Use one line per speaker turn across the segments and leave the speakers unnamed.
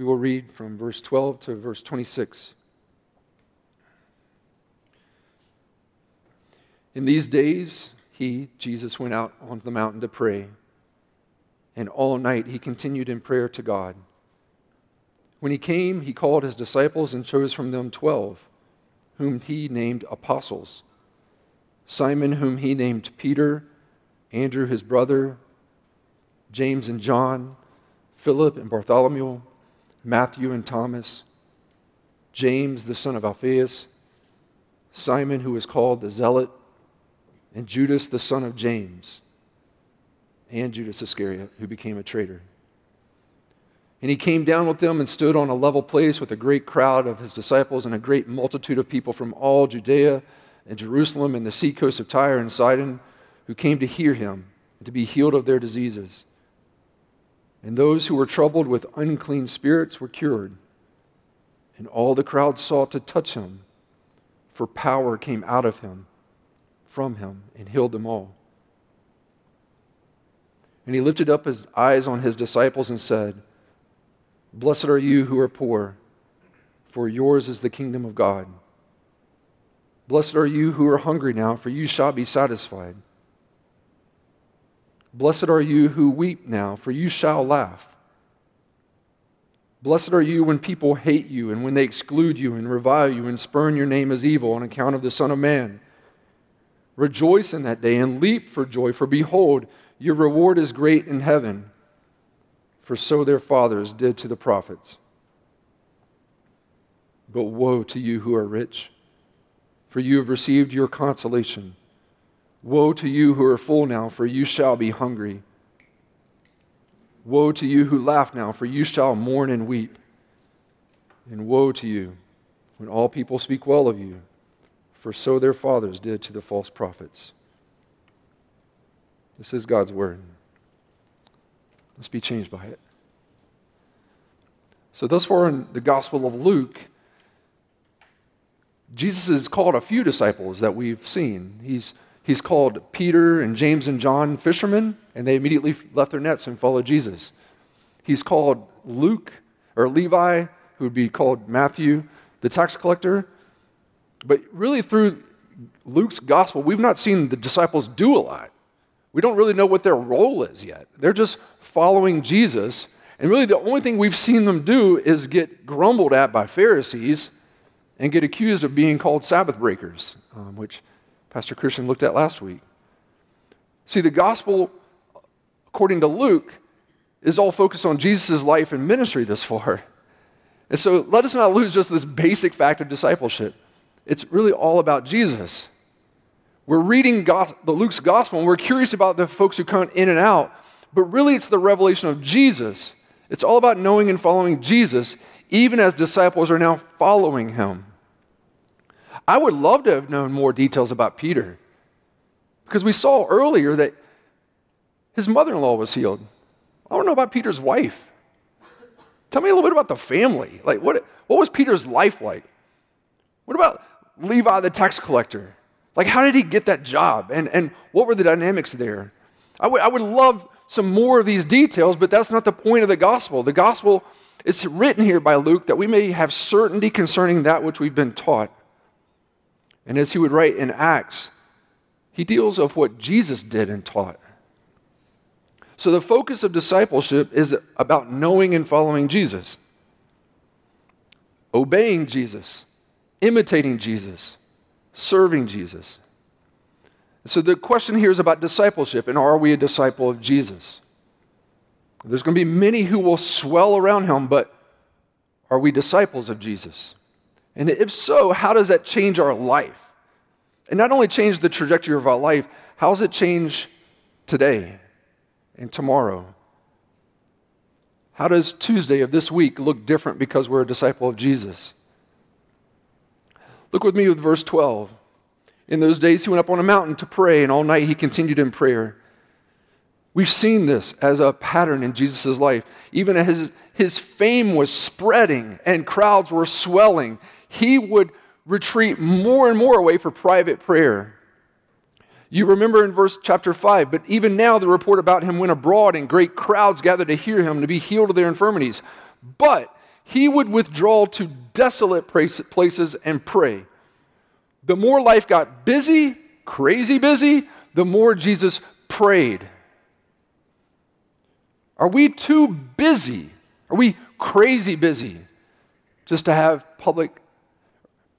We will read from verse 12 to verse 26. In these days, he, Jesus, went out on the mountain to pray, and all night he continued in prayer to God. When he came, he called his disciples and chose from them twelve, whom he named apostles Simon, whom he named Peter, Andrew, his brother, James and John, Philip and Bartholomew, Matthew and Thomas, James, the son of Alphaeus, Simon, who was called the Zealot, and Judas, the son of James, and Judas Iscariot, who became a traitor. And he came down with them and stood on a level place with a great crowd of his disciples and a great multitude of people from all Judea and Jerusalem and the seacoast of Tyre and Sidon who came to hear him and to be healed of their diseases. And those who were troubled with unclean spirits were cured. And all the crowd sought to touch him, for power came out of him, from him, and healed them all. And he lifted up his eyes on his disciples and said, Blessed are you who are poor, for yours is the kingdom of God. Blessed are you who are hungry now, for you shall be satisfied. Blessed are you who weep now, for you shall laugh. Blessed are you when people hate you and when they exclude you and revile you and spurn your name as evil on account of the Son of Man. Rejoice in that day and leap for joy, for behold, your reward is great in heaven, for so their fathers did to the prophets. But woe to you who are rich, for you have received your consolation. Woe to you who are full now, for you shall be hungry. Woe to you who laugh now, for you shall mourn and weep. And woe to you when all people speak well of you, for so their fathers did to the false prophets. This is God's word. Let's be changed by it. So, thus far in the Gospel of Luke, Jesus has called a few disciples that we've seen. He's He's called Peter and James and John fishermen, and they immediately left their nets and followed Jesus. He's called Luke or Levi, who would be called Matthew, the tax collector. But really, through Luke's gospel, we've not seen the disciples do a lot. We don't really know what their role is yet. They're just following Jesus. And really, the only thing we've seen them do is get grumbled at by Pharisees and get accused of being called Sabbath breakers, um, which Pastor Christian looked at last week. See, the gospel, according to Luke, is all focused on Jesus' life and ministry this far. And so let us not lose just this basic fact of discipleship. It's really all about Jesus. We're reading the Luke's gospel and we're curious about the folks who come in and out, but really it's the revelation of Jesus. It's all about knowing and following Jesus, even as disciples are now following him. I would love to have known more details about Peter because we saw earlier that his mother in law was healed. I don't know about Peter's wife. Tell me a little bit about the family. Like, what, what was Peter's life like? What about Levi the tax collector? Like, how did he get that job? And, and what were the dynamics there? I would, I would love some more of these details, but that's not the point of the gospel. The gospel is written here by Luke that we may have certainty concerning that which we've been taught. And as he would write in Acts, he deals of what Jesus did and taught. So the focus of discipleship is about knowing and following Jesus, obeying Jesus, imitating Jesus, serving Jesus. So the question here is about discipleship and are we a disciple of Jesus? There's going to be many who will swell around him, but are we disciples of Jesus? And if so, how does that change our life? And not only change the trajectory of our life, how does it change today and tomorrow? How does Tuesday of this week look different because we're a disciple of Jesus? Look with me with verse 12. In those days, he went up on a mountain to pray, and all night he continued in prayer. We've seen this as a pattern in Jesus' life. Even as his, his fame was spreading and crowds were swelling, he would retreat more and more away for private prayer. You remember in verse chapter 5, but even now the report about him went abroad and great crowds gathered to hear him to be healed of their infirmities. But he would withdraw to desolate places and pray. The more life got busy, crazy busy, the more Jesus prayed. Are we too busy? Are we crazy busy just to have public,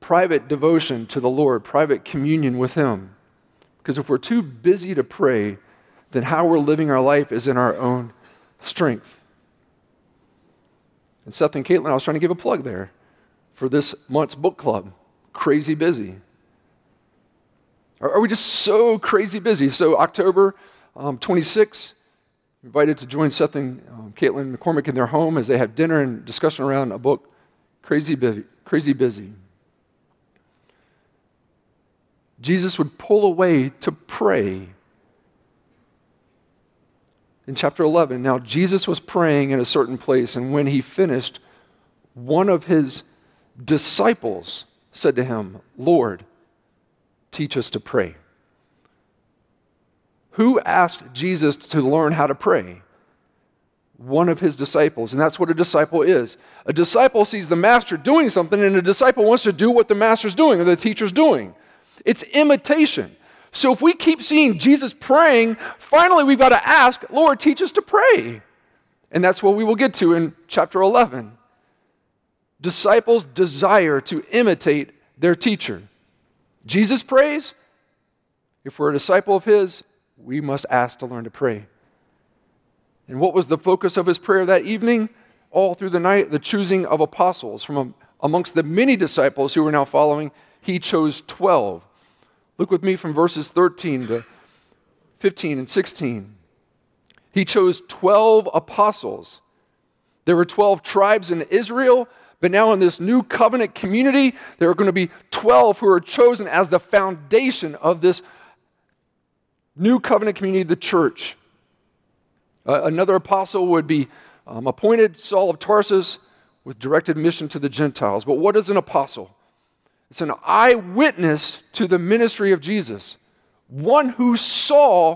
private devotion to the Lord, private communion with Him? Because if we're too busy to pray, then how we're living our life is in our own strength. And Seth and Caitlin, I was trying to give a plug there for this month's book club. Crazy busy. Are, we just so crazy busy? So, October um, 26, invited to join Seth and um, Caitlin McCormick in their home as they have dinner and discussion around a book, Crazy Busy. Crazy busy. Jesus would pull away to pray. In chapter 11, now Jesus was praying in a certain place, and when he finished, one of his disciples said to him, Lord, teach us to pray. Who asked Jesus to learn how to pray? One of his disciples. And that's what a disciple is. A disciple sees the master doing something, and a disciple wants to do what the master's doing or the teacher's doing. It's imitation. So if we keep seeing Jesus praying, finally we've got to ask, Lord, teach us to pray. And that's what we will get to in chapter 11. Disciples desire to imitate their teacher. Jesus prays. If we're a disciple of his, we must ask to learn to pray. And what was the focus of his prayer that evening? All through the night, the choosing of apostles. From amongst the many disciples who were now following, he chose 12. Look with me from verses 13 to 15 and 16. He chose 12 apostles. There were 12 tribes in Israel, but now in this new covenant community, there are going to be 12 who are chosen as the foundation of this new covenant community, the church. Uh, another apostle would be um, appointed, Saul of Tarsus, with directed mission to the Gentiles. But what is an apostle? It's an eyewitness to the ministry of Jesus, one who saw,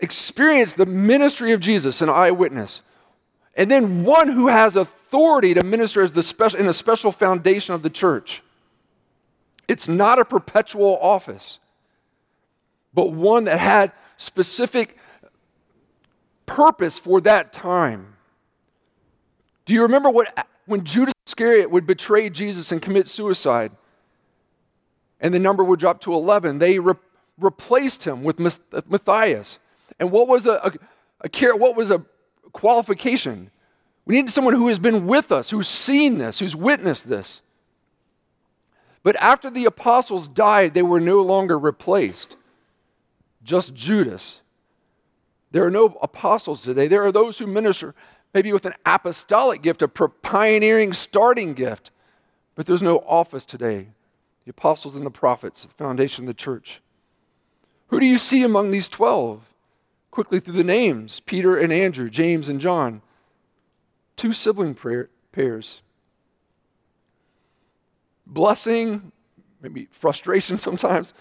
experienced the ministry of Jesus, an eyewitness. And then one who has authority to minister as the special, in a special foundation of the church. It's not a perpetual office, but one that had specific purpose for that time. Do you remember what when Judas Iscariot would betray Jesus and commit suicide, and the number would drop to 11, they re- replaced him with Matthias. And what was a, a, a what was a qualification? We needed someone who has been with us, who's seen this, who's witnessed this. But after the apostles died, they were no longer replaced. Just Judas. There are no apostles today. There are those who minister maybe with an apostolic gift, a pioneering starting gift. But there's no office today. The apostles and the prophets, the foundation of the church. Who do you see among these 12? Quickly through the names Peter and Andrew, James and John, two sibling prayer, pairs. Blessing, maybe frustration sometimes,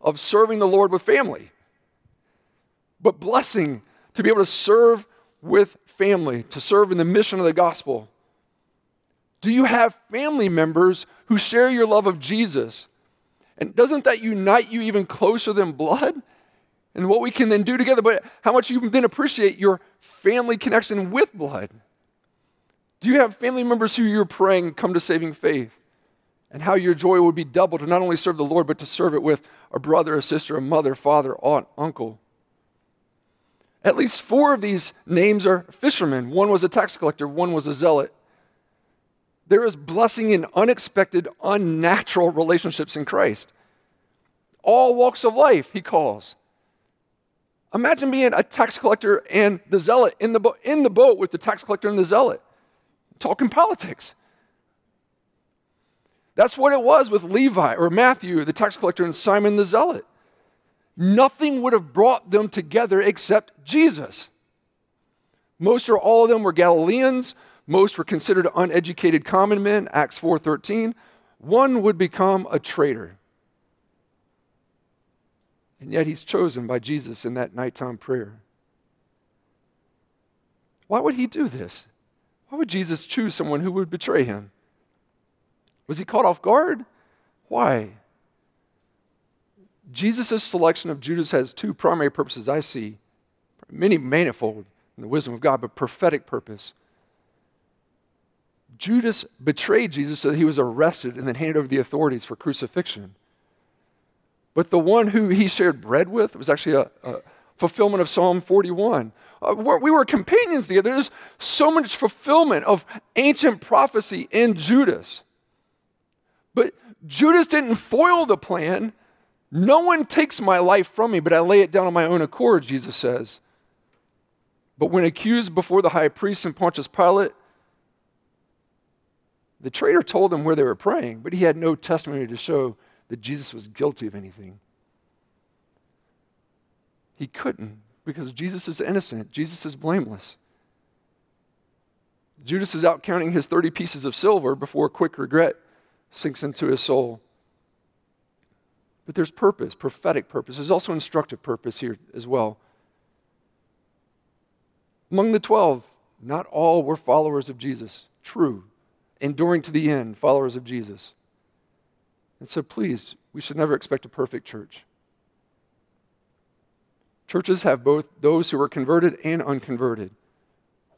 of serving the Lord with family. But blessing to be able to serve with family to serve in the mission of the gospel? Do you have family members who share your love of Jesus? And doesn't that unite you even closer than blood? And what we can then do together, but how much you then appreciate your family connection with blood. Do you have family members who you're praying come to saving faith? And how your joy would be doubled to not only serve the Lord, but to serve it with a brother, a sister, a mother, father, aunt, uncle. At least four of these names are fishermen. One was a tax collector, one was a zealot. There is blessing in unexpected, unnatural relationships in Christ. All walks of life, he calls. Imagine being a tax collector and the zealot in the, bo- in the boat with the tax collector and the zealot, talking politics. That's what it was with Levi or Matthew, the tax collector, and Simon the zealot nothing would have brought them together except Jesus. Most or all of them were Galileans. Most were considered uneducated common men, Acts 4:13. One would become a traitor. And yet he's chosen by Jesus in that nighttime prayer. Why would he do this? Why would Jesus choose someone who would betray him? Was he caught off guard? Why? Jesus' selection of Judas has two primary purposes I see, many manifold in the wisdom of God, but prophetic purpose. Judas betrayed Jesus so that he was arrested and then handed over to the authorities for crucifixion. But the one who he shared bread with was actually a, a fulfillment of Psalm 41. Uh, we were companions together. There's so much fulfillment of ancient prophecy in Judas. But Judas didn't foil the plan. No one takes my life from me, but I lay it down on my own accord, Jesus says. But when accused before the high priest and Pontius Pilate, the traitor told them where they were praying, but he had no testimony to show that Jesus was guilty of anything. He couldn't because Jesus is innocent, Jesus is blameless. Judas is out counting his 30 pieces of silver before quick regret sinks into his soul. But there's purpose, prophetic purpose. There's also instructive purpose here as well. Among the 12, not all were followers of Jesus, true, enduring to the end, followers of Jesus. And so, please, we should never expect a perfect church. Churches have both those who are converted and unconverted,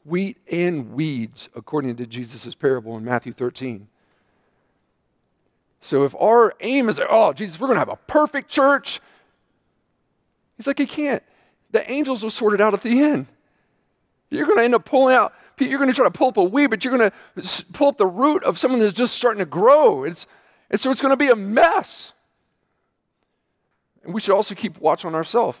wheat and weeds, according to Jesus' parable in Matthew 13. So if our aim is, oh, Jesus, we're going to have a perfect church, he's like, you can't. The angels will sort it out at the end. You're going to end up pulling out, you're going to try to pull up a weed, but you're going to pull up the root of someone that's just starting to grow. It's, and so it's going to be a mess. And we should also keep watch on ourselves,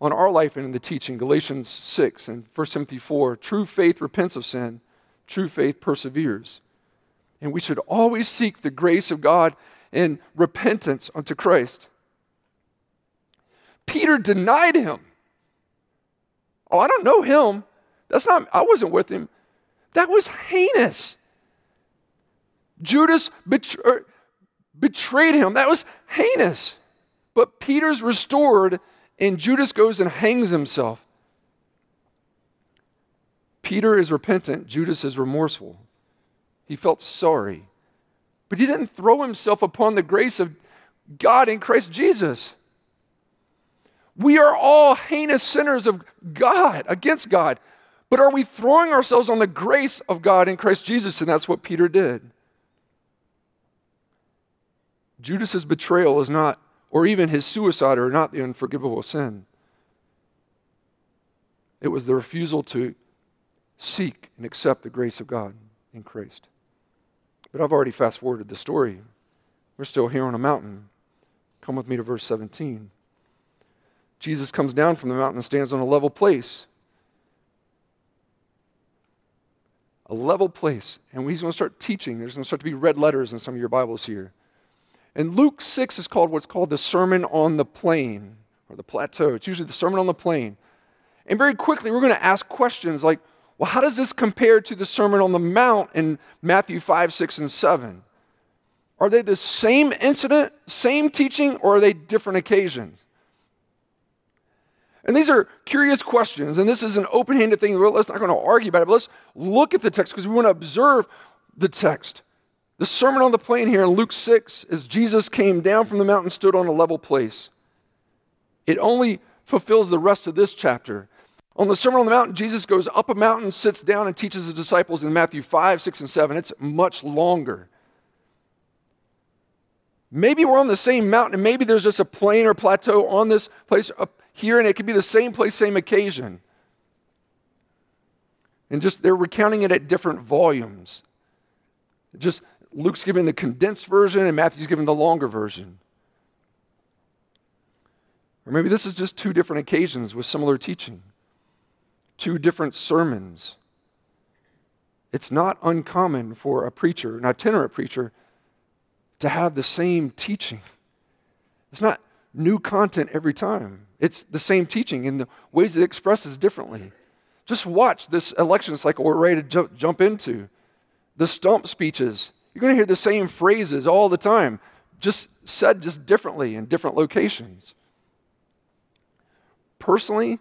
on our life and in the teaching. Galatians 6 and 1 Timothy 4 true faith repents of sin, true faith perseveres. And we should always seek the grace of God in repentance unto Christ. Peter denied him. Oh, I don't know him. That's not, I wasn't with him. That was heinous. Judas er, betrayed him. That was heinous. But Peter's restored, and Judas goes and hangs himself. Peter is repentant, Judas is remorseful. He felt sorry. But he didn't throw himself upon the grace of God in Christ Jesus. We are all heinous sinners of God, against God. But are we throwing ourselves on the grace of God in Christ Jesus? And that's what Peter did. Judas's betrayal is not, or even his suicide, are not the unforgivable sin. It was the refusal to seek and accept the grace of God in Christ. But I've already fast forwarded the story. We're still here on a mountain. Come with me to verse 17. Jesus comes down from the mountain and stands on a level place. A level place. And he's going to start teaching. There's going to start to be red letters in some of your Bibles here. And Luke 6 is called what's called the Sermon on the Plain or the Plateau. It's usually the Sermon on the Plain. And very quickly, we're going to ask questions like, well, how does this compare to the Sermon on the Mount in Matthew 5, 6, and 7? Are they the same incident, same teaching, or are they different occasions? And these are curious questions, and this is an open handed thing. We're not going to argue about it, but let's look at the text because we want to observe the text. The Sermon on the Plain here in Luke 6 is Jesus came down from the mountain, stood on a level place. It only fulfills the rest of this chapter. On the Sermon on the Mount, Jesus goes up a mountain, sits down, and teaches his disciples in Matthew 5, 6, and 7. It's much longer. Maybe we're on the same mountain, and maybe there's just a plain or plateau on this place up here, and it could be the same place, same occasion. And just they're recounting it at different volumes. Just Luke's giving the condensed version, and Matthew's giving the longer version. Or maybe this is just two different occasions with similar teaching two different sermons. It's not uncommon for a preacher, an itinerant preacher, to have the same teaching. It's not new content every time. It's the same teaching in the ways it expresses differently. Just watch this election cycle we're ready to jump, jump into. The stump speeches. You're going to hear the same phrases all the time, just said just differently in different locations. Personally,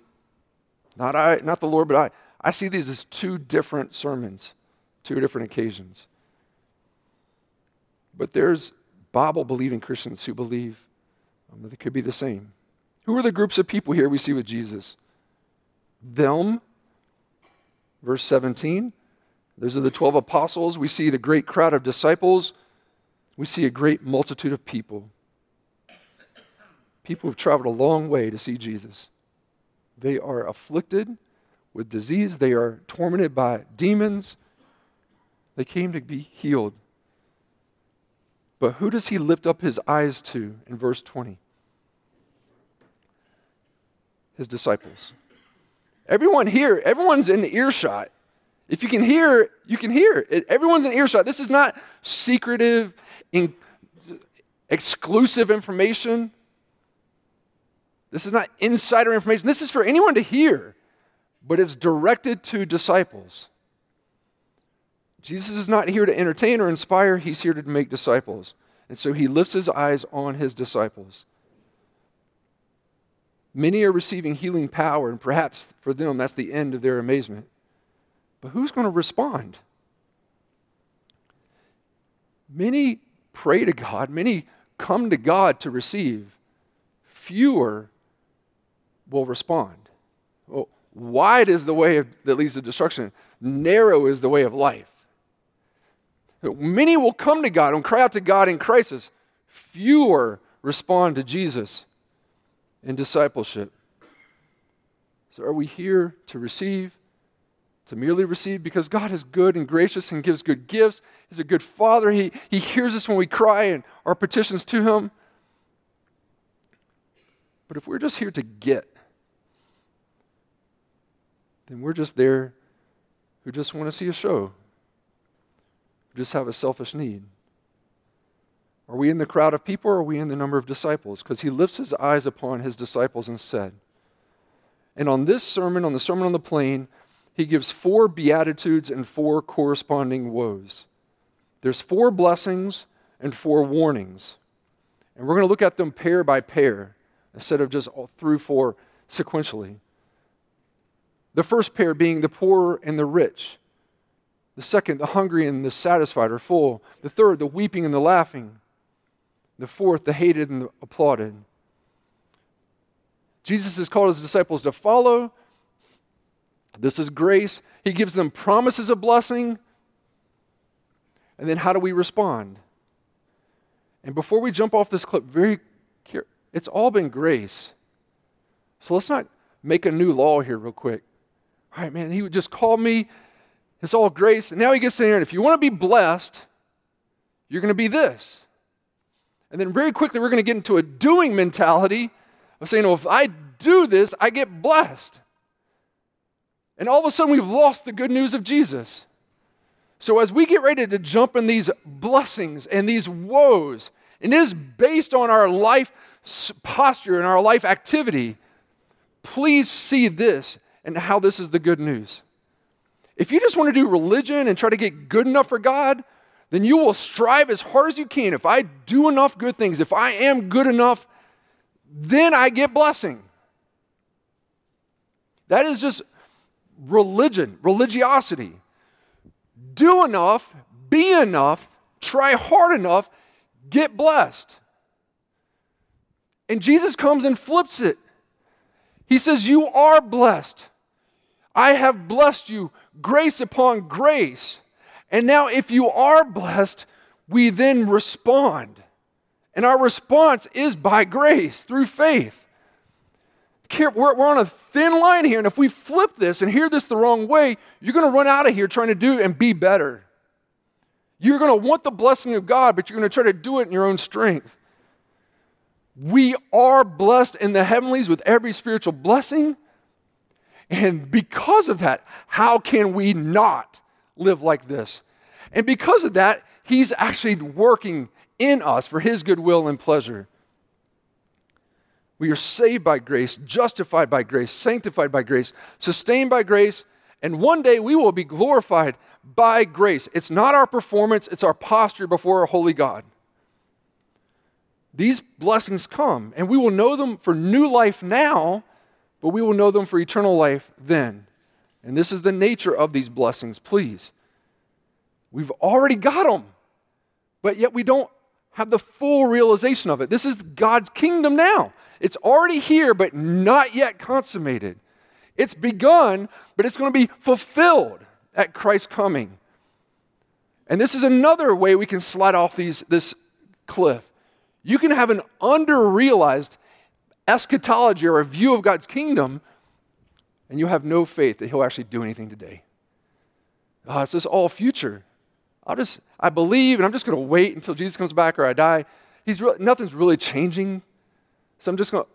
not I, not the Lord, but I. I see these as two different sermons, two different occasions. But there's Bible believing Christians who believe um, that they could be the same. Who are the groups of people here we see with Jesus? Them, verse 17. Those are the 12 apostles. We see the great crowd of disciples. We see a great multitude of people. People who've traveled a long way to see Jesus. They are afflicted with disease, they are tormented by demons. They came to be healed. But who does he lift up his eyes to in verse 20? His disciples. Everyone here, everyone's in earshot. If you can hear, you can hear. Everyone's in earshot. This is not secretive, in, exclusive information. This is not insider information. This is for anyone to hear, but it's directed to disciples. Jesus is not here to entertain or inspire, he's here to make disciples. And so he lifts his eyes on his disciples. Many are receiving healing power, and perhaps for them that's the end of their amazement. But who's going to respond? Many pray to God, many come to God to receive. Fewer will respond. Well, wide is the way of, that leads to destruction, narrow is the way of life. Many will come to God and cry out to God in crisis. Fewer respond to Jesus in discipleship. So, are we here to receive to merely receive because God is good and gracious and gives good gifts. He's a good father. He, he hears us when we cry and our petitions to Him. But if we're just here to get, then we're just there who just want to see a show, who just have a selfish need. Are we in the crowd of people or are we in the number of disciples? Because he lifts his eyes upon his disciples and said, and on this sermon, on the Sermon on the Plain, he gives four beatitudes and four corresponding woes. There's four blessings and four warnings. And we're going to look at them pair by pair instead of just through four sequentially. The first pair being the poor and the rich. The second, the hungry and the satisfied or full. The third, the weeping and the laughing. The fourth, the hated and the applauded. Jesus has called his disciples to follow this is grace. He gives them promises of blessing. And then how do we respond? And before we jump off this clip, very it's all been grace. So let's not make a new law here real quick. All right, man, he would just call me. It's all grace. And now he gets in here, and if you want to be blessed, you're going to be this. And then very quickly, we're going to get into a doing mentality of saying, well, if I do this, I get blessed. And all of a sudden, we've lost the good news of Jesus. So, as we get ready to jump in these blessings and these woes, and it is based on our life posture and our life activity, please see this and how this is the good news. If you just want to do religion and try to get good enough for God, then you will strive as hard as you can. If I do enough good things, if I am good enough, then I get blessing. That is just religion, religiosity. Do enough, be enough, try hard enough, get blessed. And Jesus comes and flips it. He says, You are blessed. I have blessed you, grace upon grace. And now, if you are blessed, we then respond. And our response is by grace through faith we're, on a thin line here, and if we flip this and hear this the wrong way, you're going to run out of here trying to do and be better. You're going to want the blessing of God, but you're going to try to do it in your own strength. We are blessed in the heavenlies with every spiritual blessing. And because of that, how can we not live like this? And because of that, He's actually working in us for His goodwill and pleasure. We are saved by grace, justified by grace, sanctified by grace, sustained by grace, and one day we will be glorified by grace. It's not our performance, it's our posture before a holy God. These blessings come, and we will know them for new life now, but we will know them for eternal life then. And this is the nature of these blessings, please. We've already got them, but yet we don't have the full realization of it. This is God's kingdom now. It's already here, but not yet consummated. It's begun, but it's going to be fulfilled at Christ's coming. And this is another way we can slide off these, this cliff. You can have an under-realized eschatology or a view of God's kingdom, and you have no faith that He'll actually do anything today. Oh, it's just all future. I'll just, I believe, and I'm just going to wait until Jesus comes back or I die. He's re- nothing's really changing. So I'm just going to.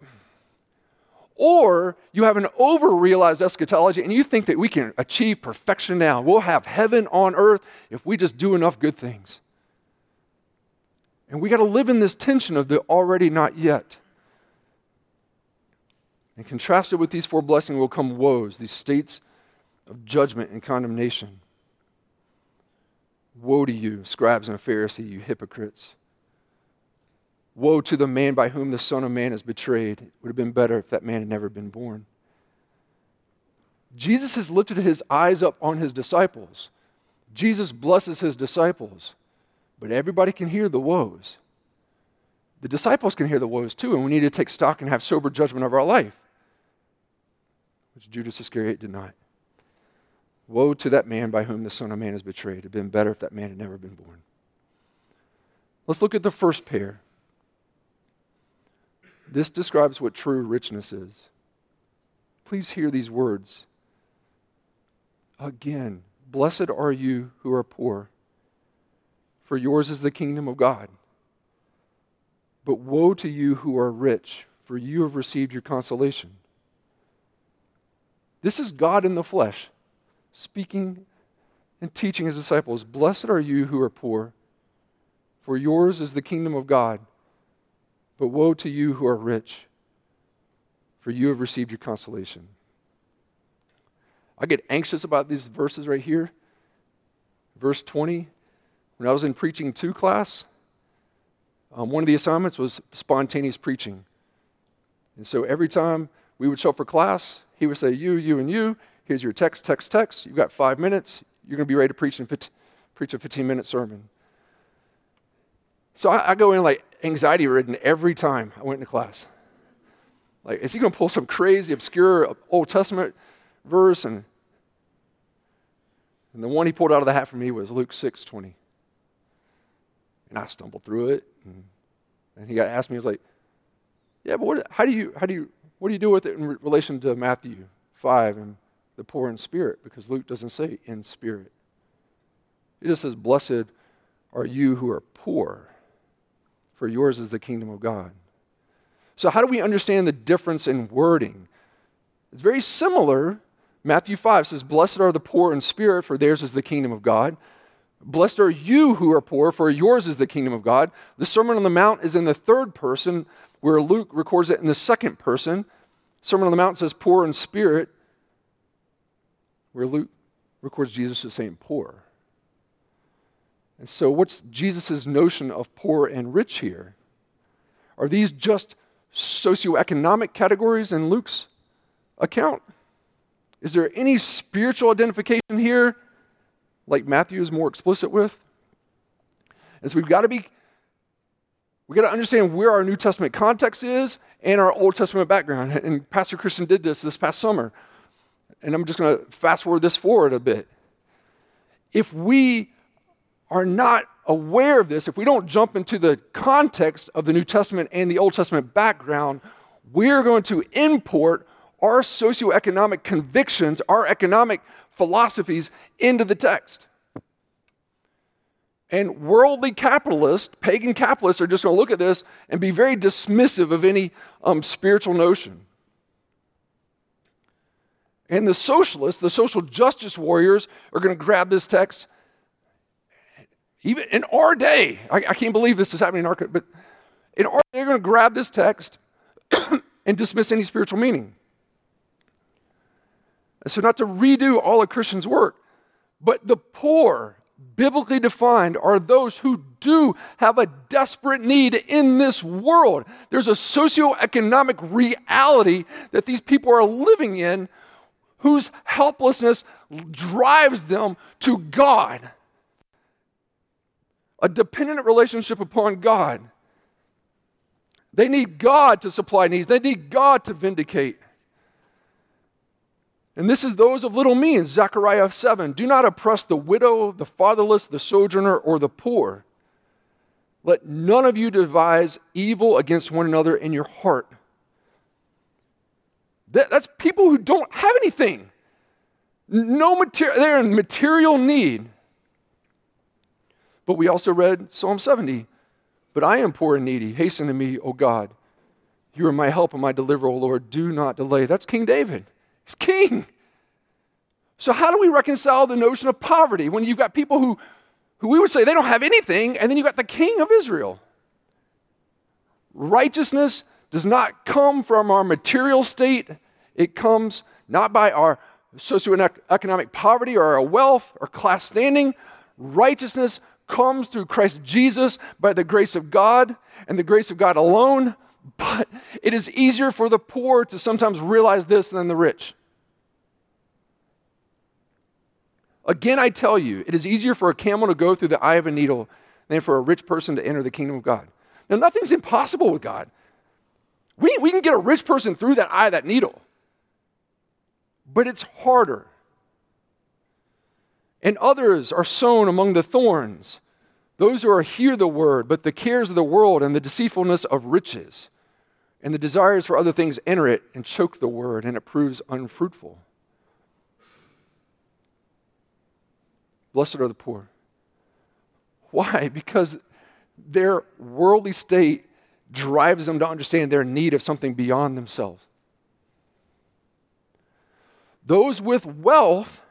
Or you have an over realized eschatology and you think that we can achieve perfection now. We'll have heaven on earth if we just do enough good things. And we got to live in this tension of the already not yet. And contrasted with these four blessings will come woes, these states of judgment and condemnation. Woe to you, scribes and Pharisees, you hypocrites. Woe to the man by whom the Son of Man is betrayed. It would have been better if that man had never been born. Jesus has lifted his eyes up on his disciples. Jesus blesses his disciples, but everybody can hear the woes. The disciples can hear the woes too, and we need to take stock and have sober judgment of our life, which Judas Iscariot did not. Woe to that man by whom the Son of Man is betrayed. It would have been better if that man had never been born. Let's look at the first pair. This describes what true richness is. Please hear these words. Again, blessed are you who are poor, for yours is the kingdom of God. But woe to you who are rich, for you have received your consolation. This is God in the flesh speaking and teaching his disciples Blessed are you who are poor, for yours is the kingdom of God. But woe to you who are rich, for you have received your consolation. I get anxious about these verses right here. Verse 20, when I was in preaching two class, um, one of the assignments was spontaneous preaching. And so every time we would show up for class, he would say, You, you, and you. Here's your text, text, text. You've got five minutes. You're going to be ready to preach, in 15, preach a 15 minute sermon. So I, I go in like anxiety ridden every time I went into class. Like, is he going to pull some crazy, obscure uh, Old Testament verse? And, and the one he pulled out of the hat for me was Luke 6 20. And I stumbled through it. And, and he got asked me, he was like, yeah, but what, how do you, how do you, what do you do with it in relation to Matthew 5 and the poor in spirit because Luke doesn't say in spirit. He just says, Blessed are you who are poor, for yours is the kingdom of God. So, how do we understand the difference in wording? It's very similar. Matthew 5 says, Blessed are the poor in spirit, for theirs is the kingdom of God. Blessed are you who are poor, for yours is the kingdom of God. The Sermon on the Mount is in the third person, where Luke records it in the second person. Sermon on the Mount says, Poor in spirit where Luke records Jesus as saying poor. And so, what's Jesus' notion of poor and rich here? Are these just socioeconomic categories in Luke's account? Is there any spiritual identification here, like Matthew is more explicit with? And so we've got to be, we've got to understand where our New Testament context is and our Old Testament background. And Pastor Christian did this this past summer and I'm just going to fast forward this forward a bit. If we are not aware of this, if we don't jump into the context of the New Testament and the Old Testament background, we're going to import our socioeconomic convictions, our economic philosophies into the text. And worldly capitalists, pagan capitalists, are just going to look at this and be very dismissive of any um, spiritual notion. And the socialists, the social justice warriors, are going to grab this text. Even in our day, I, I can't believe this is happening in our but in our day, they're going to grab this text and dismiss any spiritual meaning. And so, not to redo all of Christian's work, but the poor, biblically defined, are those who do have a desperate need in this world. There's a socioeconomic reality that these people are living in whose helplessness drives them to God. A dependent relationship upon God. They need God to supply needs, they need God to vindicate. And this is those of little means, Zechariah 7. Do not oppress the widow, the fatherless, the sojourner, or the poor. Let none of you devise evil against one another in your heart. That, that's people who don't have anything. No material, they're in material need. But we also read Psalm 70. But I am poor and needy. Hasten to me, O God. You are my help and my deliverer, O Lord. Do not delay. That's King David. He's king. So, how do we reconcile the notion of poverty when you've got people who, who we would say they don't have anything, and then you've got the king of Israel? Righteousness does not come from our material state, it comes not by our socioeconomic poverty or our wealth or class standing. Righteousness comes through Christ Jesus by the grace of God and the grace of God alone. But it is easier for the poor to sometimes realize this than the rich. Again, I tell you, it is easier for a camel to go through the eye of a needle than for a rich person to enter the kingdom of God. Now, nothing's impossible with God. We, we can get a rich person through that eye that needle, but it's harder. And others are sown among the thorns, those who are hear the word, but the cares of the world and the deceitfulness of riches and the desires for other things enter it and choke the word, and it proves unfruitful. Blessed are the poor. Why? Because their worldly state drives them to understand their need of something beyond themselves. Those with wealth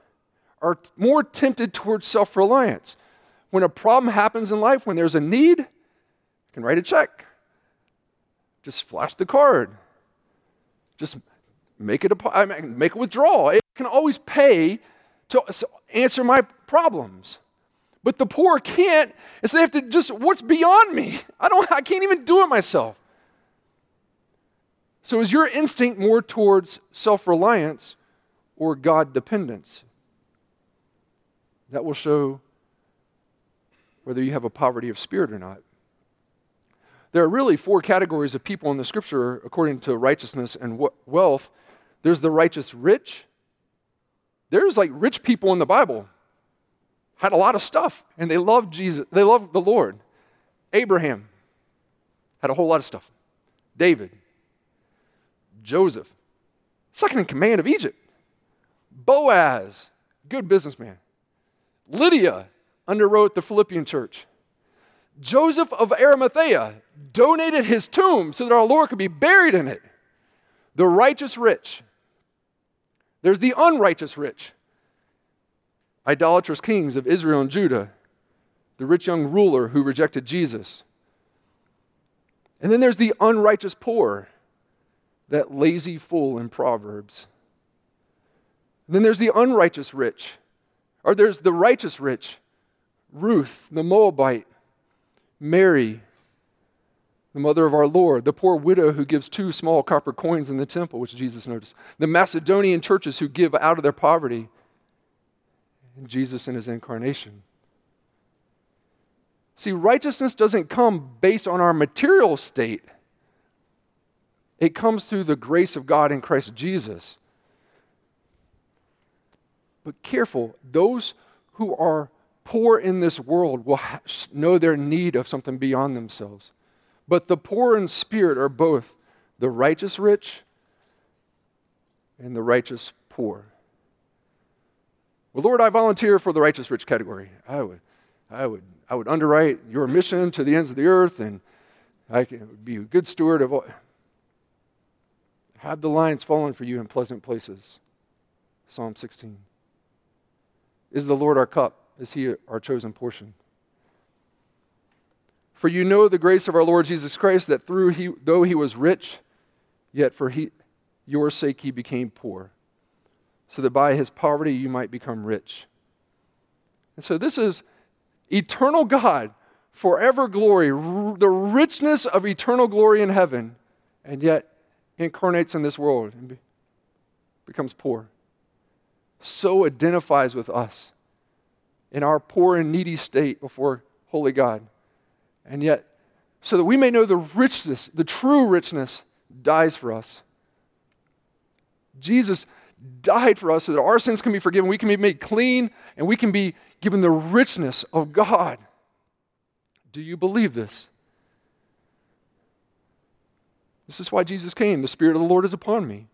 are more tempted towards self reliance. When a problem happens in life, when there's a need, you can write a check. Just flash the card. Just make it a make a withdrawal. It can always pay to answer my problems. But the poor can't, and so they have to just, what's beyond me? I don't, I can't even do it myself. So is your instinct more towards self-reliance or God dependence? That will show whether you have a poverty of spirit or not. There are really four categories of people in the scripture according to righteousness and wealth. There's the righteous rich. There's like rich people in the Bible had a lot of stuff and they loved Jesus. They loved the Lord. Abraham had a whole lot of stuff. David, Joseph, second in command of Egypt. Boaz, good businessman. Lydia underwrote the Philippian church. Joseph of Arimathea donated his tomb so that our Lord could be buried in it. The righteous rich. There's the unrighteous rich idolatrous kings of Israel and Judah, the rich young ruler who rejected Jesus. And then there's the unrighteous poor, that lazy fool in Proverbs. And then there's the unrighteous rich, or there's the righteous rich, Ruth, the Moabite, Mary, the mother of our Lord, the poor widow who gives two small copper coins in the temple, which Jesus noticed, the Macedonian churches who give out of their poverty, and Jesus in his incarnation. See, righteousness doesn't come based on our material state, it comes through the grace of God in Christ Jesus. But careful, those who are poor in this world will ha- know their need of something beyond themselves. But the poor in spirit are both the righteous rich and the righteous poor. Well, Lord, I volunteer for the righteous rich category. I would, I would, I would underwrite your mission to the ends of the earth, and I can be a good steward of all. Have the lines fallen for you in pleasant places. Psalm 16. Is the Lord our cup? Is he our chosen portion? For you know the grace of our Lord Jesus Christ, that through he, though he was rich, yet for he, your sake he became poor so that by his poverty you might become rich. And so this is eternal God, forever glory, r- the richness of eternal glory in heaven, and yet incarnates in this world and be- becomes poor. so identifies with us in our poor and needy state before holy God. And yet, so that we may know the richness, the true richness, dies for us. Jesus died for us so that our sins can be forgiven, we can be made clean, and we can be given the richness of God. Do you believe this? This is why Jesus came. The Spirit of the Lord is upon me.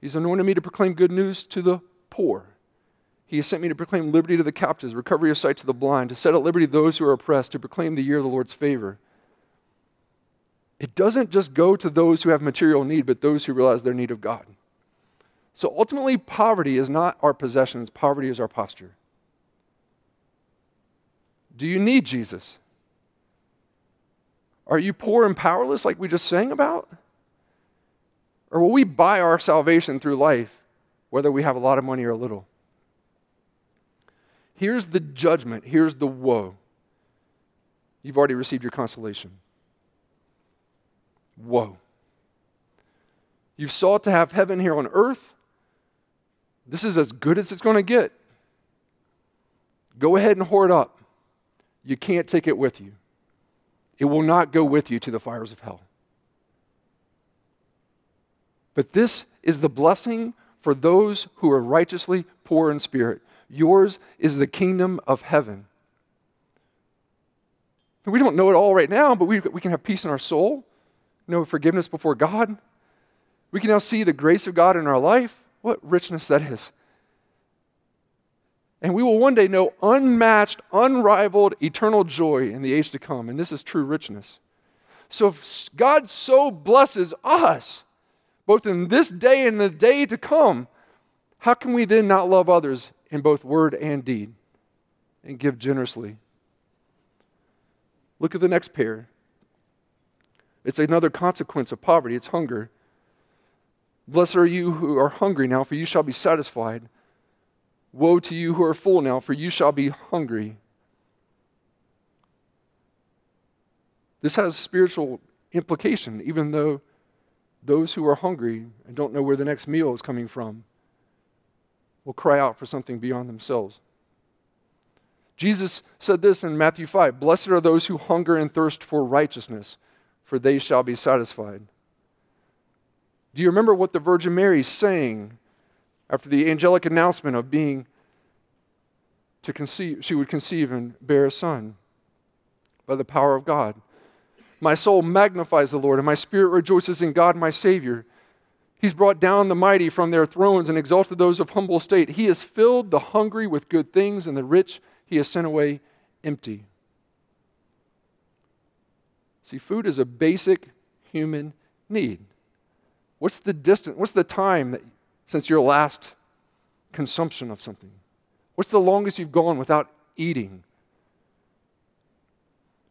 He's anointed me to proclaim good news to the poor. He has sent me to proclaim liberty to the captives, recovery of sight to the blind, to set at liberty those who are oppressed, to proclaim the year of the Lord's favor. It doesn't just go to those who have material need, but those who realize their need of God. So ultimately, poverty is not our possessions, poverty is our posture. Do you need Jesus? Are you poor and powerless, like we just sang about? Or will we buy our salvation through life, whether we have a lot of money or a little? Here's the judgment, here's the woe. You've already received your consolation. Woe. You've sought to have heaven here on earth. This is as good as it's going to get. Go ahead and hoard up. You can't take it with you. It will not go with you to the fires of hell. But this is the blessing for those who are righteously poor in spirit. Yours is the kingdom of heaven. We don't know it all right now, but we, we can have peace in our soul, know forgiveness before God. We can now see the grace of God in our life. What richness that is. And we will one day know unmatched, unrivaled, eternal joy in the age to come. And this is true richness. So if God so blesses us, both in this day and the day to come, how can we then not love others in both word and deed and give generously? Look at the next pair. It's another consequence of poverty it's hunger. Blessed are you who are hungry now, for you shall be satisfied. Woe to you who are full now, for you shall be hungry. This has spiritual implication, even though those who are hungry and don't know where the next meal is coming from will cry out for something beyond themselves. Jesus said this in Matthew 5 Blessed are those who hunger and thirst for righteousness, for they shall be satisfied. Do you remember what the Virgin Mary sang after the angelic announcement of being to conceive, she would conceive and bear a son by the power of God. My soul magnifies the Lord, and my spirit rejoices in God my Savior. He's brought down the mighty from their thrones and exalted those of humble estate. He has filled the hungry with good things, and the rich he has sent away empty. See, food is a basic human need. What's the distance? What's the time that since your last consumption of something? What's the longest you've gone without eating?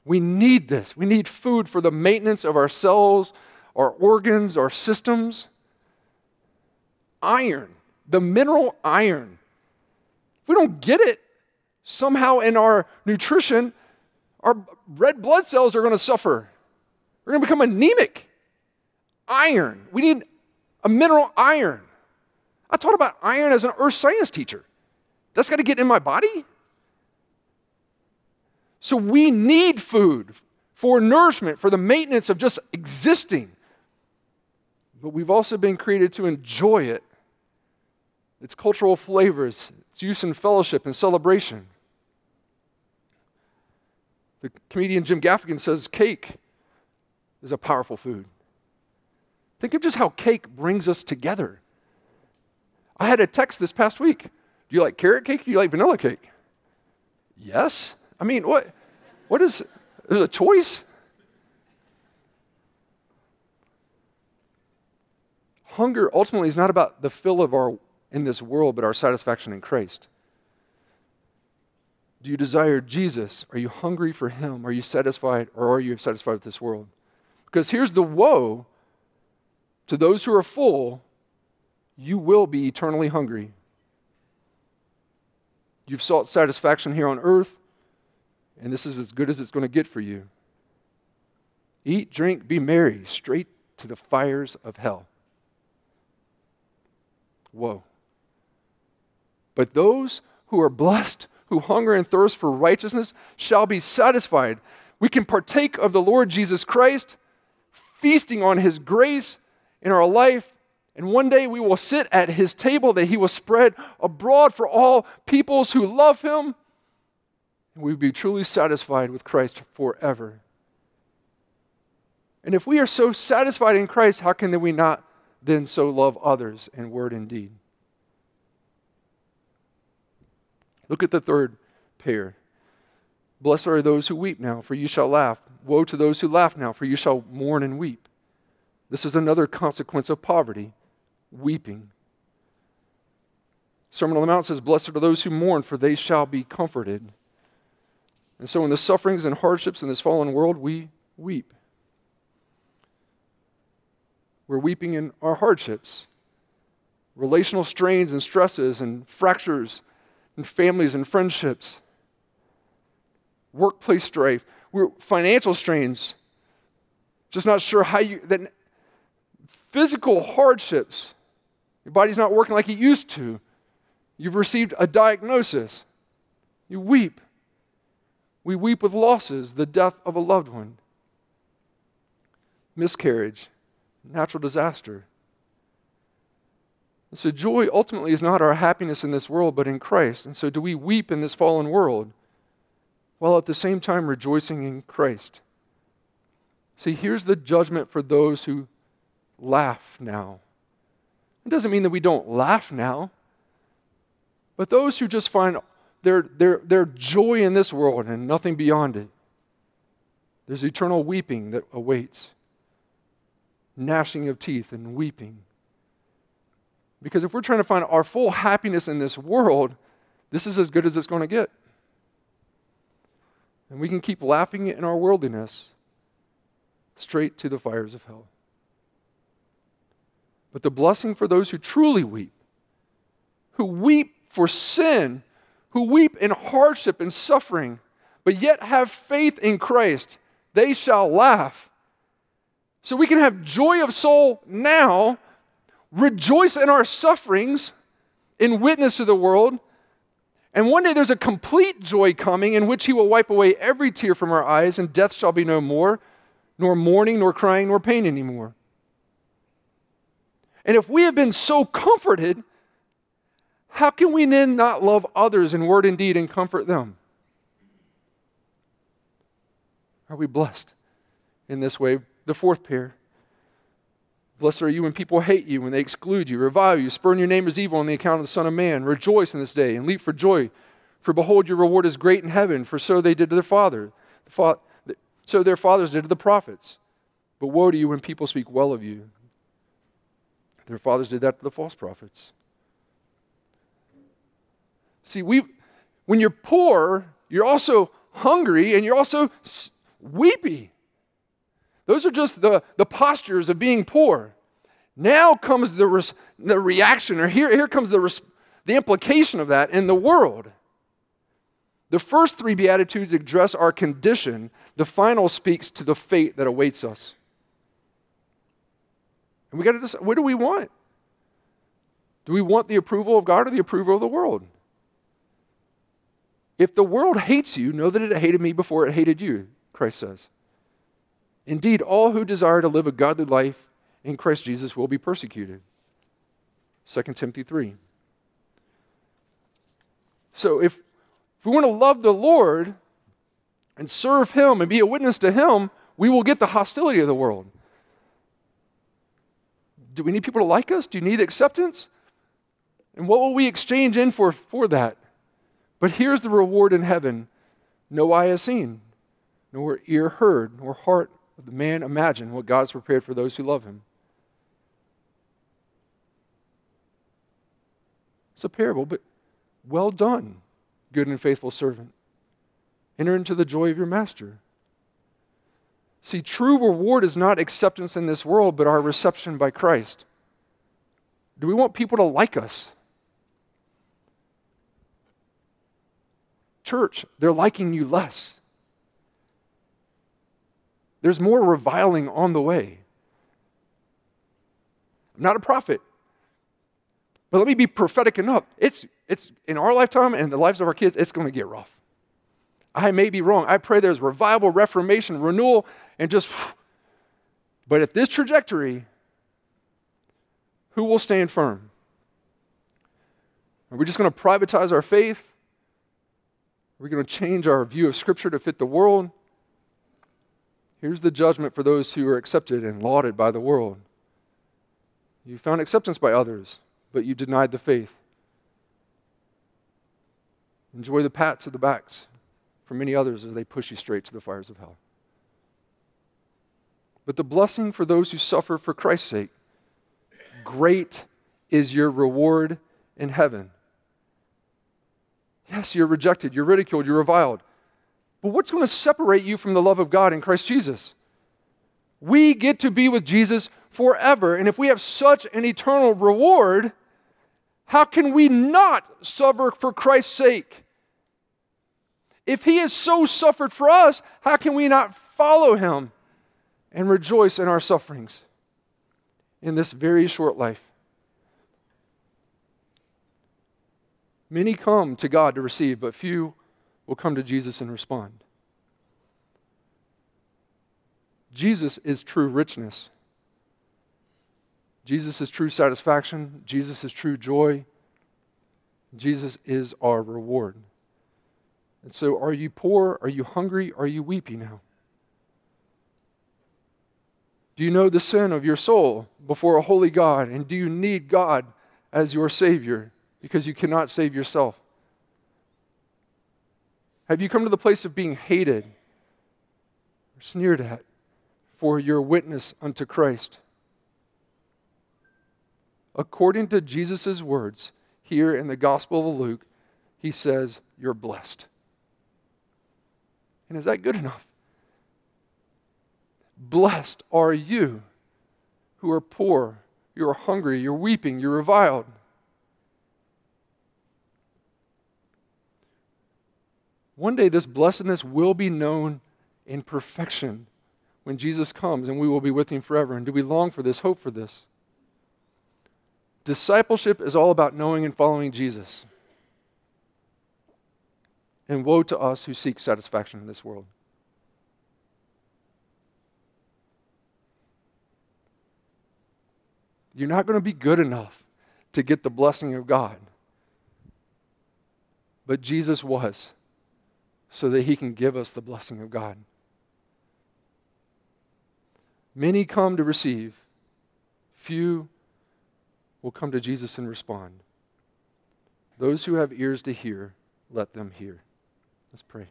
We need this. We need food for the maintenance of our cells, our organs, our systems. Iron, the mineral iron. If we don't get it somehow in our nutrition, our red blood cells are going to suffer. We're going to become anemic. Iron. We need a mineral iron. I taught about iron as an earth science teacher. That's got to get in my body. So we need food for nourishment, for the maintenance of just existing. But we've also been created to enjoy it. Its cultural flavors, its use in fellowship and celebration. The comedian Jim Gaffigan says cake is a powerful food. Think of just how cake brings us together. I had a text this past week. Do you like carrot cake? Do you like vanilla cake? Yes. I mean, what? What is, is a choice? Hunger ultimately is not about the fill of our in this world, but our satisfaction in Christ. Do you desire Jesus? Are you hungry for Him? Are you satisfied, or are you satisfied with this world? Because here's the woe to those who are full you will be eternally hungry. You've sought satisfaction here on earth, and this is as good as it's going to get for you. Eat, drink, be merry, straight to the fires of hell. Whoa. But those who are blessed, who hunger and thirst for righteousness, shall be satisfied. We can partake of the Lord Jesus Christ, feasting on his grace in our life. And one day we will sit at his table that he will spread abroad for all peoples who love him. And we will be truly satisfied with Christ forever. And if we are so satisfied in Christ, how can we not then so love others in word and deed? Look at the third pair. Blessed are those who weep now, for you shall laugh. Woe to those who laugh now, for you shall mourn and weep. This is another consequence of poverty weeping. Sermon on the Mount says, Blessed are those who mourn, for they shall be comforted. And so, in the sufferings and hardships in this fallen world, we weep. We're weeping in our hardships, relational strains and stresses and fractures in families and friendships, workplace strife, we're financial strains. Just not sure how you that physical hardships. Your body's not working like it used to. You've received a diagnosis. You weep. We weep with losses, the death of a loved one, miscarriage, natural disaster. And so, joy ultimately is not our happiness in this world, but in Christ. And so, do we weep in this fallen world while at the same time rejoicing in Christ? See, here's the judgment for those who laugh now. It doesn't mean that we don't laugh now, but those who just find their, their, their joy in this world and nothing beyond it, there's eternal weeping that awaits gnashing of teeth and weeping. Because if we're trying to find our full happiness in this world, this is as good as it's going to get. And we can keep laughing in our worldliness straight to the fires of hell. But the blessing for those who truly weep, who weep for sin, who weep in hardship and suffering, but yet have faith in Christ, they shall laugh so we can have joy of soul now, rejoice in our sufferings, in witness to the world. And one day there's a complete joy coming in which he will wipe away every tear from our eyes, and death shall be no more, nor mourning, nor crying, nor pain anymore. And if we have been so comforted, how can we then not love others in word and deed and comfort them? Are we blessed in this way? The fourth pair. Blessed are you when people hate you, when they exclude you, revile you, spurn your name as evil on the account of the Son of Man. Rejoice in this day and leap for joy. For behold, your reward is great in heaven, for so they did to their father. So their fathers did to the prophets. But woe to you when people speak well of you. Their fathers did that to the false prophets. See, we, when you're poor, you're also hungry and you're also weepy. Those are just the, the postures of being poor. Now comes the, res, the reaction, or here, here comes the, res, the implication of that in the world. The first three Beatitudes address our condition, the final speaks to the fate that awaits us. And we got to decide what do we want? Do we want the approval of God or the approval of the world? If the world hates you, know that it hated me before it hated you, Christ says. Indeed, all who desire to live a godly life in Christ Jesus will be persecuted. 2 Timothy 3. So if, if we want to love the Lord and serve Him and be a witness to Him, we will get the hostility of the world. Do we need people to like us? Do you need acceptance? And what will we exchange in for for that? But here's the reward in heaven no eye has seen, nor ear heard, nor heart of the man imagine what God has prepared for those who love him? It's a parable, but well done, good and faithful servant. Enter into the joy of your master. See, true reward is not acceptance in this world, but our reception by Christ. Do we want people to like us? Church, they're liking you less. There's more reviling on the way. I'm not a prophet, but let me be prophetic enough. It's it's in our lifetime and the lives of our kids, it's going to get rough. I may be wrong. I pray there's revival, reformation, renewal, and just. But at this trajectory, who will stand firm? Are we just going to privatize our faith? Are we going to change our view of Scripture to fit the world? Here's the judgment for those who are accepted and lauded by the world. You found acceptance by others, but you denied the faith. Enjoy the pats of the backs for many others as they push you straight to the fires of hell. But the blessing for those who suffer for Christ's sake, great is your reward in heaven. Yes, you're rejected, you're ridiculed, you're reviled. But what's going to separate you from the love of God in Christ Jesus? We get to be with Jesus forever. And if we have such an eternal reward, how can we not suffer for Christ's sake? If he has so suffered for us, how can we not follow him and rejoice in our sufferings in this very short life? Many come to God to receive, but few will come to Jesus and respond. Jesus is true richness. Jesus is true satisfaction. Jesus is true joy. Jesus is our reward. And so, are you poor? Are you hungry? Are you weepy now? Do you know the sin of your soul before a holy God? And do you need God as your Savior because you cannot save yourself? Have you come to the place of being hated or sneered at for your witness unto Christ? According to Jesus' words here in the Gospel of Luke, he says, You're blessed. And is that good enough? Blessed are you who are poor, you are hungry, you're weeping, you're reviled. One day, this blessedness will be known in perfection when Jesus comes and we will be with him forever. And do we long for this, hope for this? Discipleship is all about knowing and following Jesus. And woe to us who seek satisfaction in this world. You're not going to be good enough to get the blessing of God. But Jesus was, so that he can give us the blessing of God. Many come to receive, few will come to Jesus and respond. Those who have ears to hear, let them hear. Let's pray.